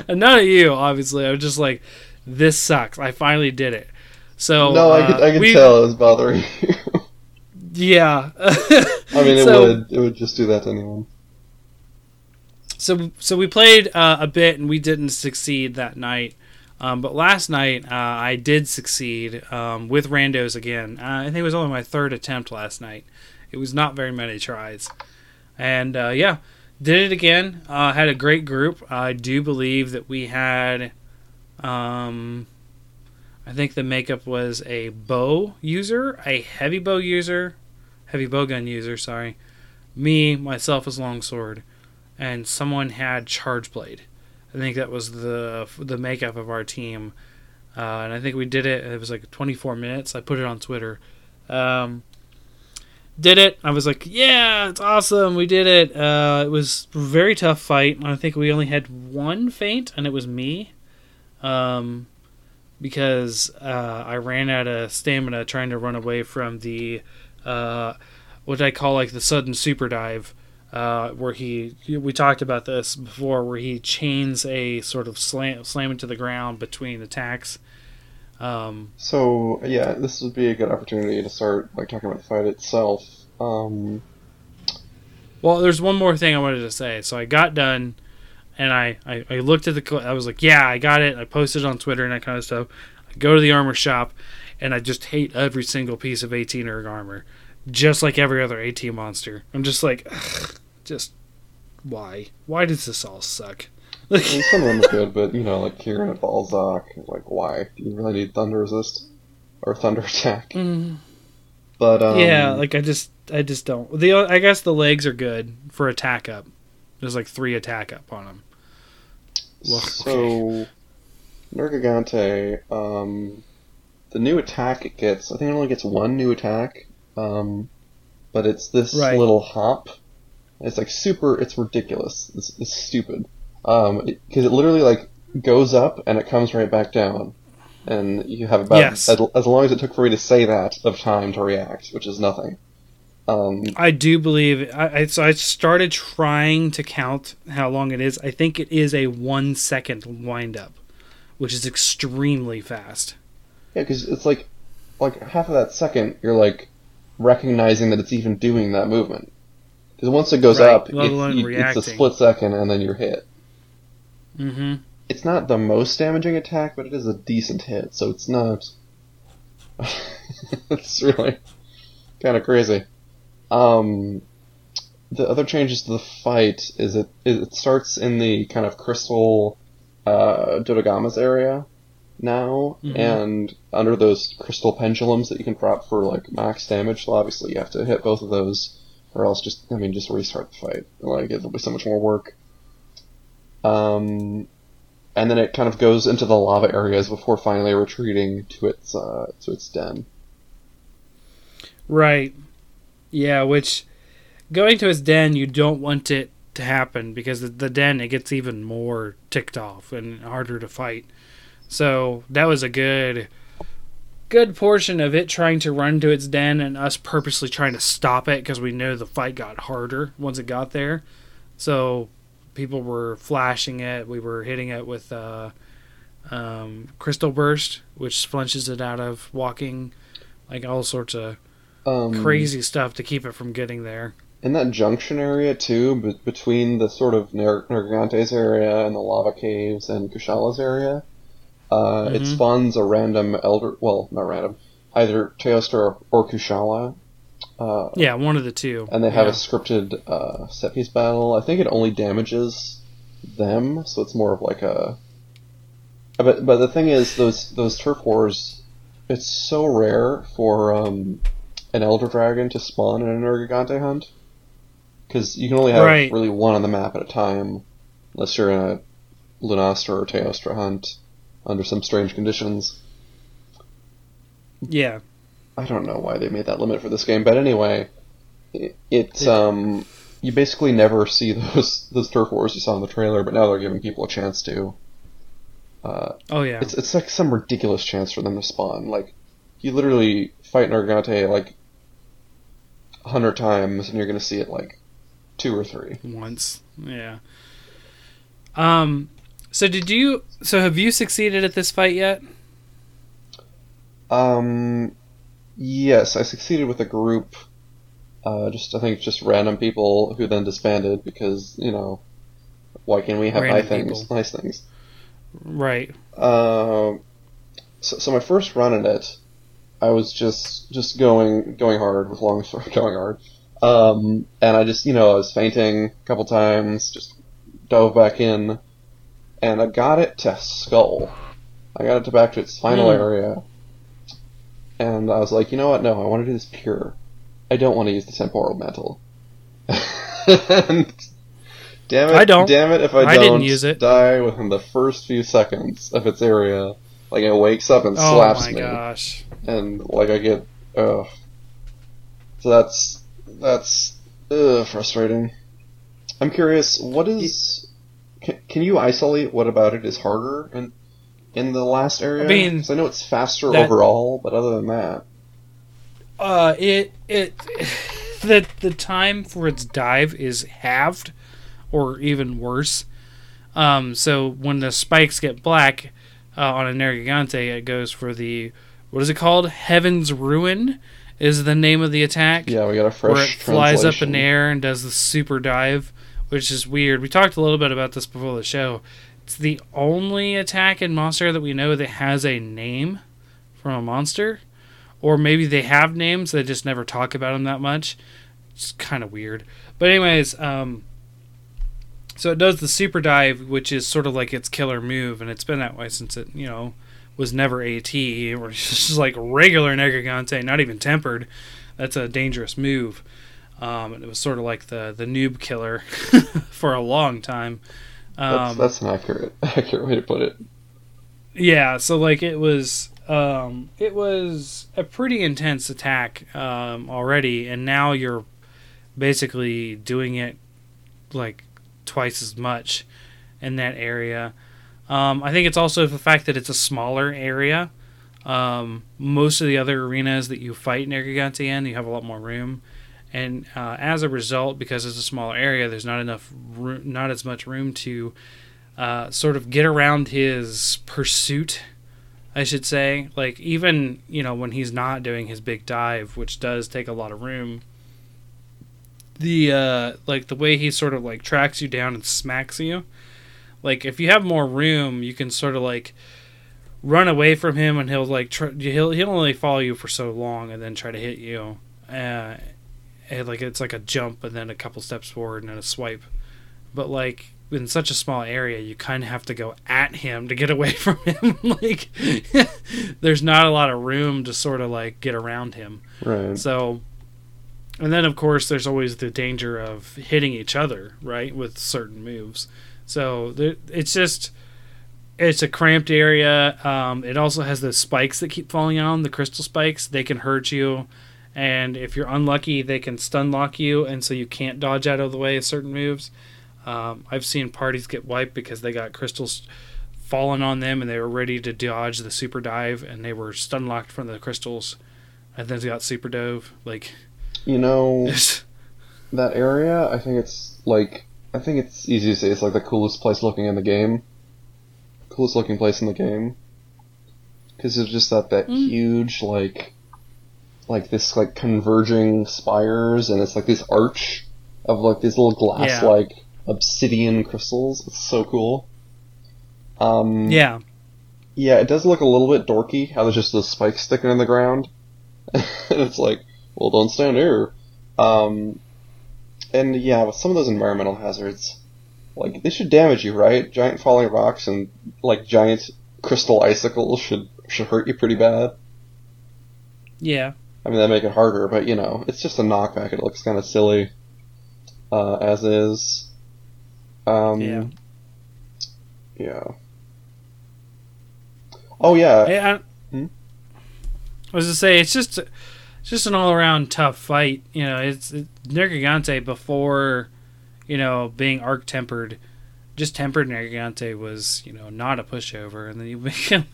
and none of you, obviously. I was just like, this sucks. I finally did it. So no, I uh, could I could we- tell it was bothering you. Yeah. I mean, it So- would it would just do that to anyone. so so we played uh, a bit and we didn't succeed that night Um, but last night uh, I did succeed um, with randos again. Uh, I think it was only my third attempt last night. It was not very many tries, and uh, yeah, did it again. Uh, had a great group. I do believe that we had. Um, I think the makeup was a bow user, a heavy bow user, heavy bow gun user. Sorry, me myself as longsword, and someone had charge blade. I think that was the the makeup of our team, uh, and I think we did it. It was like 24 minutes. I put it on Twitter. Um, did it. I was like, yeah, it's awesome. We did it. Uh, it was a very tough fight. I think we only had one faint, and it was me. Um, because uh, I ran out of stamina trying to run away from the uh, what I call like the sudden super dive, uh, where he we talked about this before, where he chains a sort of slam slam into the ground between attacks. Um, So yeah, this would be a good opportunity to start like talking about the fight itself. Um, well, there's one more thing I wanted to say. So I got done, and I, I, I looked at the. I was like, yeah, I got it. I posted it on Twitter and that kind of stuff. I go to the armor shop, and I just hate every single piece of AT Nerg armor, just like every other AT monster. I'm just like, ugh, just why? Why does this all suck? I mean, some of them are good, but you know, like Kirin and Balzac, like why? Do you really need thunder resist or thunder attack? Mm, But um, yeah, like I just I just don't. The I guess the legs are good for attack up. There's like three attack up on them. Well, so Nergigante, um, the new attack it gets, I think it only gets one new attack, um, but it's this Right. little hop. It's like super. It's ridiculous. It's, it's stupid. Um, because it, literally like goes up and it comes right back down, and you have about Yes. as, as long as it took for me to say that of time to react, which is nothing. Um, I do believe I, I so I started trying to count how long it is. I think it is a one second wind up, which is extremely fast. Yeah, because it's like, like half of that second, you're like recognizing that it's even doing that movement. Because once it goes Right, up, it- you- it's a split second, and then you're hit. Mm-hmm. It's not the most damaging attack, but it is a decent hit, so it's not. it's really kind of crazy. Um, the other changes to the fight is it it starts in the kind of crystal uh, Dodogama's area now, Mhm. and under those crystal pendulums that you can drop for like max damage. So obviously you have to hit both of those, or else just I mean just restart the fight. Like it'll be so much more work. Um, and then it kind of goes into the lava areas before finally retreating to its uh, to its den. Right. Yeah, which going to its den, you don't want it to happen because the den it gets even more ticked off and harder to fight. So that was a good good portion of it trying to run to its den and us purposely trying to stop it because we knew the fight got harder once it got there. So people were flashing it. We were hitting it with uh, um, crystal burst, which flinches it out of walking, like all sorts of Um, crazy stuff to keep it from getting there. in that junction area too, be- between the sort of Ner- Nergantes area and the lava caves and Kushala's area, uh, it Mhm. spawns a random elder. Well, not random, either Teostra or, or Kushala. Uh, Yeah, one of the two. and they have yeah. a scripted uh, set piece battle. I think it only damages them, so it's more of like a. But but the thing is, those those turf wars, it's so rare for um, an elder dragon to spawn in a Nergigante hunt, because you can only have Right. really one on the map at a time, unless you're in a Lunastra or Teostra hunt under some strange conditions. yeah. I don't know why they made that limit for this game, but anyway, it, it's It- um you basically never see those those turf wars you saw in the trailer, but now they're giving people a chance to. Uh, Oh yeah. it's it's like some ridiculous chance for them to spawn. Like you literally fight Nargante like a hundred times, and you're gonna see it like two or three. Once. Yeah. Um. So did you? So have you succeeded at this fight yet? Um, yes, I succeeded with a group. Uh, just I think just random people who then disbanded because you know why can't we have high things, nice things? Right. Um, so, so my first run in it, I was just just going going hard with long going hard, um, and I just you know I was fainting a couple times, just dove back in, and I got it to skull. I got it to back to its final Mm. area, and I was like, you know what? No, I want to do this pure. I don't want to use the temporal mantle. and damn it! I don't. Damn it! If I, I don't didn't use it. die within the first few seconds of its area, like it wakes up and slaps me. Oh slaps my me, gosh. and like I get, ugh. So that's that's ugh, frustrating. I'm curious. What is? Can, can you isolate what about it is harder in in the last area? I mean, I know it's faster that- overall, but other than that, Uh, it it the the time for its dive is halved, or even worse. Um, so when the spikes get black uh, on a Nergigante, it goes for the what is it called? Heaven's Ruin is the name of the attack. yeah, we got a fresh where it flies up in the air and does the super dive, which is weird. We talked a little bit about this before the show. It's the only attack in Monster that we know that has a name from a monster, or maybe they have names they just never talk about them that much. It's kind of weird. But anyways, um, so it does the super dive, which is sort of like its killer move, and it's been that way since it you know was never AT or just like regular Nergigante, not even tempered. That's a dangerous move. Um, and it was sort of like the the noob killer for a long time. That's, Um, that's an accurate accurate way to put it. yeah, so like it was um it was a pretty intense attack um already and now you're basically doing it like twice as much in that area. Um I think it's also the fact that it's a smaller area. Um most of the other arenas that you fight Nergigante in, you have a lot more room. And uh, as a result, because it's a smaller area, there's not enough, room, not as much room to uh, sort of get around his pursuit, I should say. Like even you know when he's not doing his big dive, which does take a lot of room. The uh, like the way he sort of like tracks you down and smacks you. Like if you have more room, you can sort of like run away from him, and he'll like tr- he'll he'll only follow you for so long, and then try to hit you. Uh, and like it's like a jump and then a couple steps forward and then a swipe. But like in such a small area, you kind of have to go at him to get away from him. like, there's not a lot of room to sort of like get around him. Right. So, and then of course, there's always the danger of hitting each other, right, with certain moves. So there, it's just. It's a cramped area. Um, it also has the spikes that keep falling on the crystal spikes. They can hurt you, and if you're unlucky, they can stun lock you, and so you can't dodge out of the way of certain moves. Um, I've seen parties get wiped because they got crystals falling on them and they were ready to dodge the super dive and they were stun locked from the crystals and then they got super dove. Like, You know that area. I think it's like I think it's easy to say it's like the coolest place looking in the game. Coolest looking place in the game. Because it's just that that Mm. huge like like this like converging spires and it's like this arch of like these little glass like obsidian crystals. It's so cool. Um, yeah. yeah, it does look a little bit dorky how there's just those spikes sticking in the ground. and it's like, well, don't stand here. Um, and yeah, with some of those environmental hazards, like, they should damage you, right? Giant falling rocks and, like, giant crystal icicles should, should hurt you pretty bad. Yeah. I mean, that make it harder, but, you know, it's just a knockback. It looks kind of silly, uh, as is. Um, Yeah. Yeah. Oh, yeah. I, I, Hmm? I was to say it's just it's just an all around tough fight. You know, it's it, Nergigante before you know being arc tempered, just tempered Nergigante was you know not a pushover, and then you him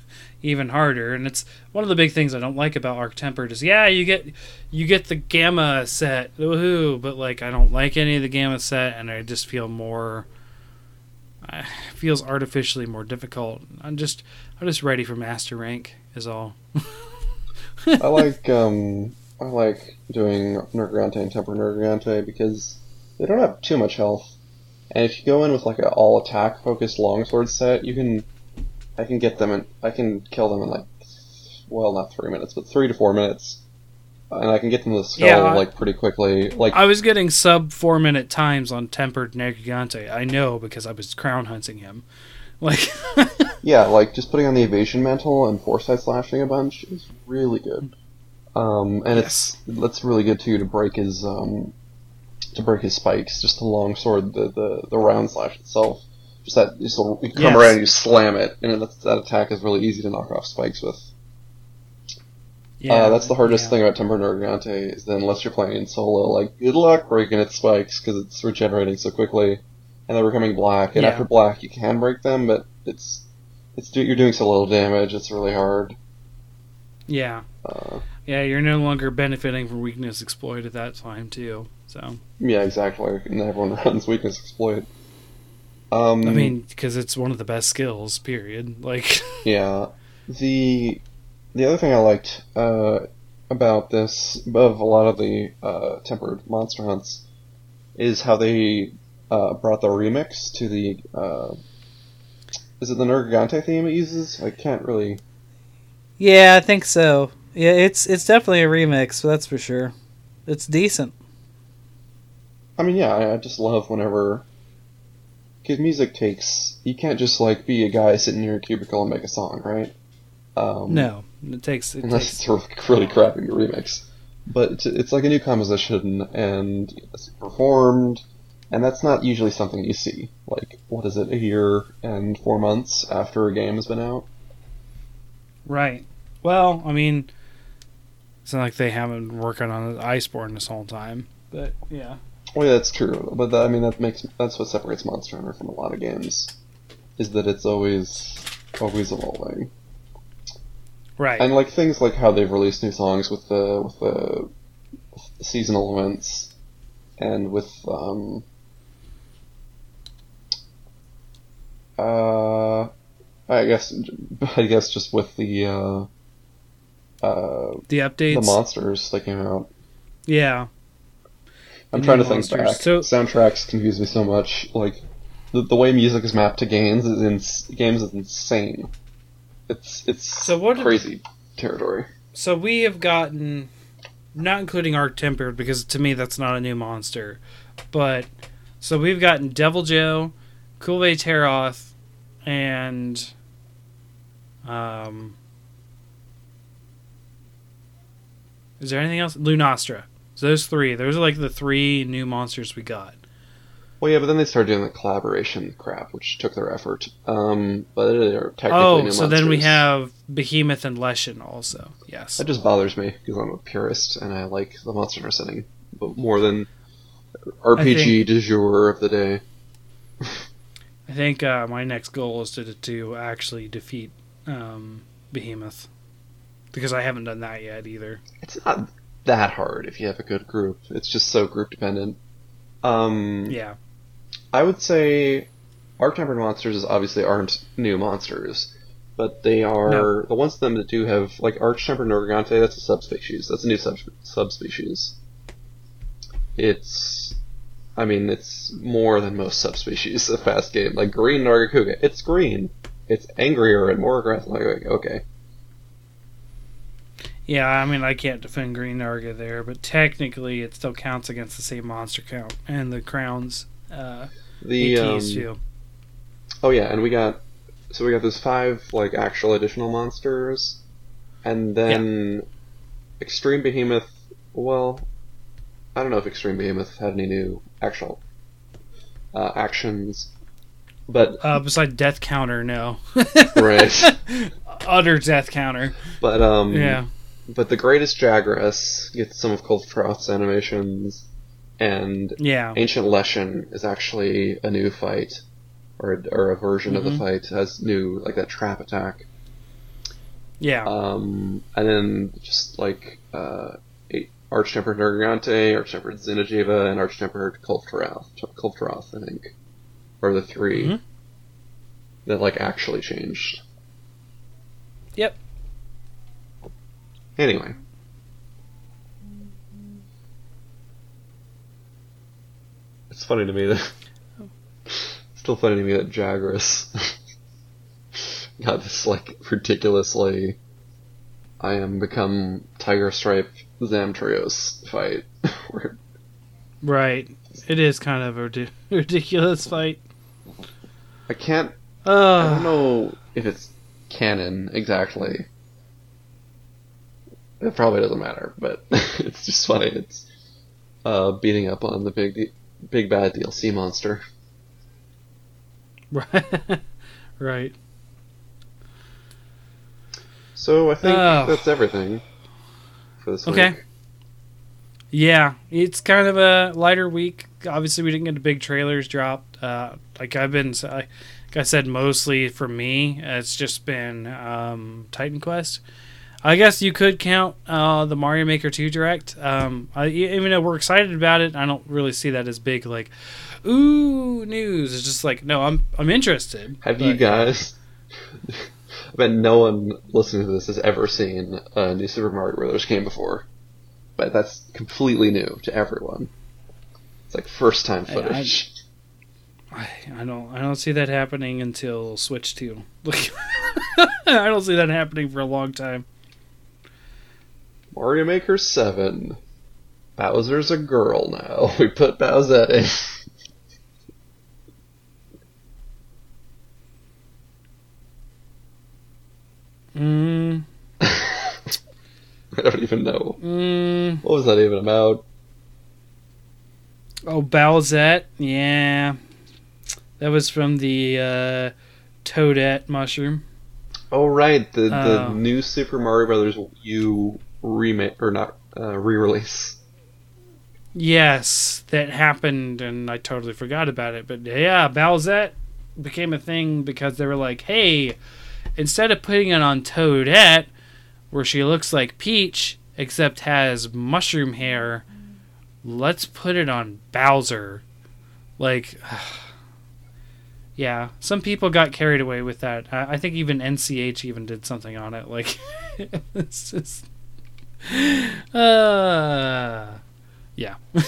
even harder. And it's one of the big things I don't like about arc tempered is yeah you get you get the gamma set woohoo, but like I don't like any of the gamma set, and I just feel more. Uh, feels artificially more difficult. I'm just I'm just ready for master rank is all. I like um I like doing Nergigante and Temper Nergigante because they don't have too much health. And if you go in with like an all attack focused longsword set, you can I can get them and I can kill them in like, well, not three minutes, but three to four minutes, and I can get them to the skull Yeah, I- like pretty quickly. Like I was getting sub four minute times on Tempered Nergigante. I know because I was crown hunting him. Like, yeah, like just putting on the evasion mantle and foresight slashing a bunch is really good. Um, and it's that's really good too to break his um, to break his spikes. Just the long sword, the the, the round slash itself. Just that just you come Yes. around and you slam it, and that's, that attack is really easy to knock off spikes with. yeah, uh, that's the hardest yeah. thing about Temper Nergigante is that unless you're playing solo, like good luck breaking its spikes because it's regenerating so quickly, and they're becoming black. And Yeah. after black, you can break them, but it's it's you're doing so little damage. It's really hard. Yeah, Uh, yeah, you're no longer benefiting from weakness exploit at that time too. So yeah, exactly. And everyone runs weakness exploit. Um, I mean, because it's one of the best skills. Period. Like, Yeah. The the other thing I liked uh, about this, of a lot of the uh, tempered monster hunts, is how they uh, brought the remix to the. Uh, is it the Nergigante theme it uses? I can't really. Yeah, I think so. Yeah, it's it's definitely a remix, that's for sure. It's decent. I mean, yeah, I, I just love whenever. Because music takes. You can't just, like, be a guy sitting in your cubicle and make a song, right? Um, no, it takes it unless takes it's a really, really crappy remix. But it's, it's like a new composition and it's performed, and that's not usually something you see. Like, what is it, a year and four months after a game has been out? right. Well, I mean, it's not like they haven't been working on Iceborne this whole time, but yeah. Well, yeah, that's true. But that, I mean, that makes that's what separates Monster Hunter from a lot of games, is that it's always always evolving. Right. And like things like how they've released new songs with the with the seasonal events, and with um, uh, I guess I guess just with the uh, uh, the updates. the monsters that came out. yeah. I'm trying to think monsters. back. So- Soundtracks confuse me so much. Like the, the way music is mapped to games is in games is insane. It's it's So what did- crazy territory. So we have gotten, not including Arc Tempered, because to me that's not a new monster, but so we've gotten Deviljho, Kulve Taroth, and um, is there anything else? Lunastra. So those three. Those are like the three new monsters we got. Well, yeah, but then they started doing the collaboration crap, which took their effort. Um, but they're technically Oh, new so then we have Behemoth and Leshen also. Yes. That just bothers me because I'm a purist and I like the Monster setting, more than RPG du jour of the day. I think uh, my next goal is to to actually defeat um, Behemoth because I haven't done that yet either. It's not that hard if you have a good group. It's just so group dependent. Um, Yeah, I would say Arc Tempered monsters obviously aren't new monsters, but they are No. the ones of them that do have like Arch Tempered Nergigante. That's a subspecies. That's a new sub- subspecies. It's, I mean, it's more than most subspecies of fast game. Like green Nargacuga, it's green. It's angrier and more aggressive. Like, okay, yeah. I mean, I can't defend Green Narga there, but technically, it still counts against the same monster count and the crowns uh, the ATs um, too. Oh yeah, and we got so we got those five like actual additional monsters, and then Extreme Behemoth. Well, I don't know if Extreme Behemoth had any new actual uh, actions, but Uh, beside Death Counter, no. right, Utter Death Counter. but um, Yeah. But the greatest Jagras gets some of Kulve Taroth's animations, and Yeah. Ancient Leshen is actually a new fight, or a, or a version of the Mhm. fight has new like that trap attack. Yeah. Um, and then just like uh, eight, Arch-Tempered Nergigante, Arch-Tempered and Arch-Tempered Kulve Taroth, Kulftroth, I think, are the 3 Mhm. that like actually changed. Yep. Anyway. It's funny to me that. Still funny to me that Jagras got this like ridiculously I am become Tiger Stripe Zamtrios fight Right. It is kind of a rid- ridiculous fight. I can't Uh, I don't know if it's canon exactly. It probably doesn't matter, but it's just funny. It's uh, beating up on the big, big bad DLC monster. Right. right. So I think Oh. that's everything for this week. Okay. week. Yeah, it's kind of a lighter week. Obviously, we didn't get the big trailers dropped. Uh, like I've been, like I said, mostly for me, it's just been um, Titan Quest. I guess you could count uh, the Mario Maker 2 Direct. Um, I, even though we're excited about it, I don't really see that as big. Like, ooh, news. It's just like, no, I'm I'm interested. Have you guys? I bet no one listening to this has ever seen a new Super Mario Brothers game before, but that's completely new to everyone. It's like first time I- I- footage. I, I don't I don't see that happening until Switch 2. Like, I don't see that happening for a long time. Mario Maker 7. Bowser's a girl now. We put Bowsette in. Mm, I don't even know. mm, What was that even about? oh, Bowsette. Yeah. That was from the uh, Toadette mushroom. Oh right, the the Oh. new Super Mario Brothers U remake or not uh, re-release. Yes, that happened, and I totally forgot about it. But yeah, Bowsette became a thing because they were like, hey, instead of putting it on Toadette, where she looks like Peach, except has mushroom hair, let's put it on Bowser. Like, yeah, some people got carried away with that. I, I think even NCH even did something on it. Like, it's just. Uh, yeah.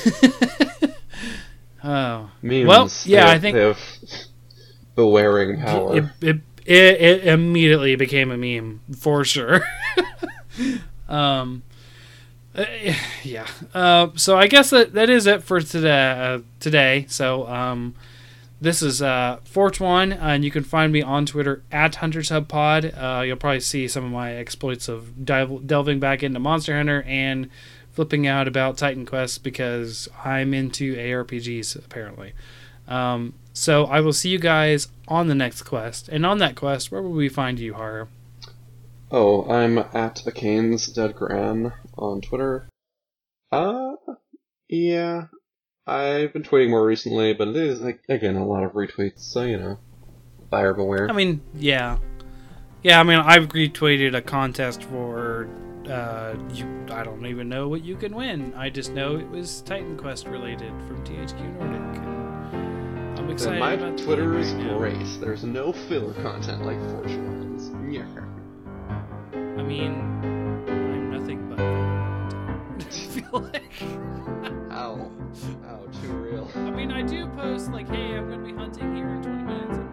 oh. Memes. Well, yeah, I think- have bewailing power. It, it, it, it immediately became a meme for sure. um, uh, yeah. Uh, so I guess that that is it for today. Uh, today. So um, this is uh, Fortune, and you can find me on Twitter at Hunters Hub Pod. Uh, you'll probably see some of my exploits of dive, delving back into Monster Hunter and flipping out about Titan Quest because I'm into ARPGs apparently. Um, so I will see you guys on the next quest. And on that quest, where will we find you, Hara? Oh, I'm at Akane's Dead Gran on Twitter. Uh, yeah. I've been tweeting more recently, but it is, like, again, a lot of retweets, so, you know. Buyer beware. I mean, yeah, yeah. I mean, I've retweeted a contest for. Uh, you, I don't even know what you can win. I just know it was Titan Quest related from THQ Nordic. And I'm Then excited my about Twitter game is right now. great. There's no filler content like Fortune's. Yeah. I mean, I'm nothing but. I feel like. Ow. Ow, too real. I mean, I do post like, "Hey, I'm going to be hunting here in 20 minutes."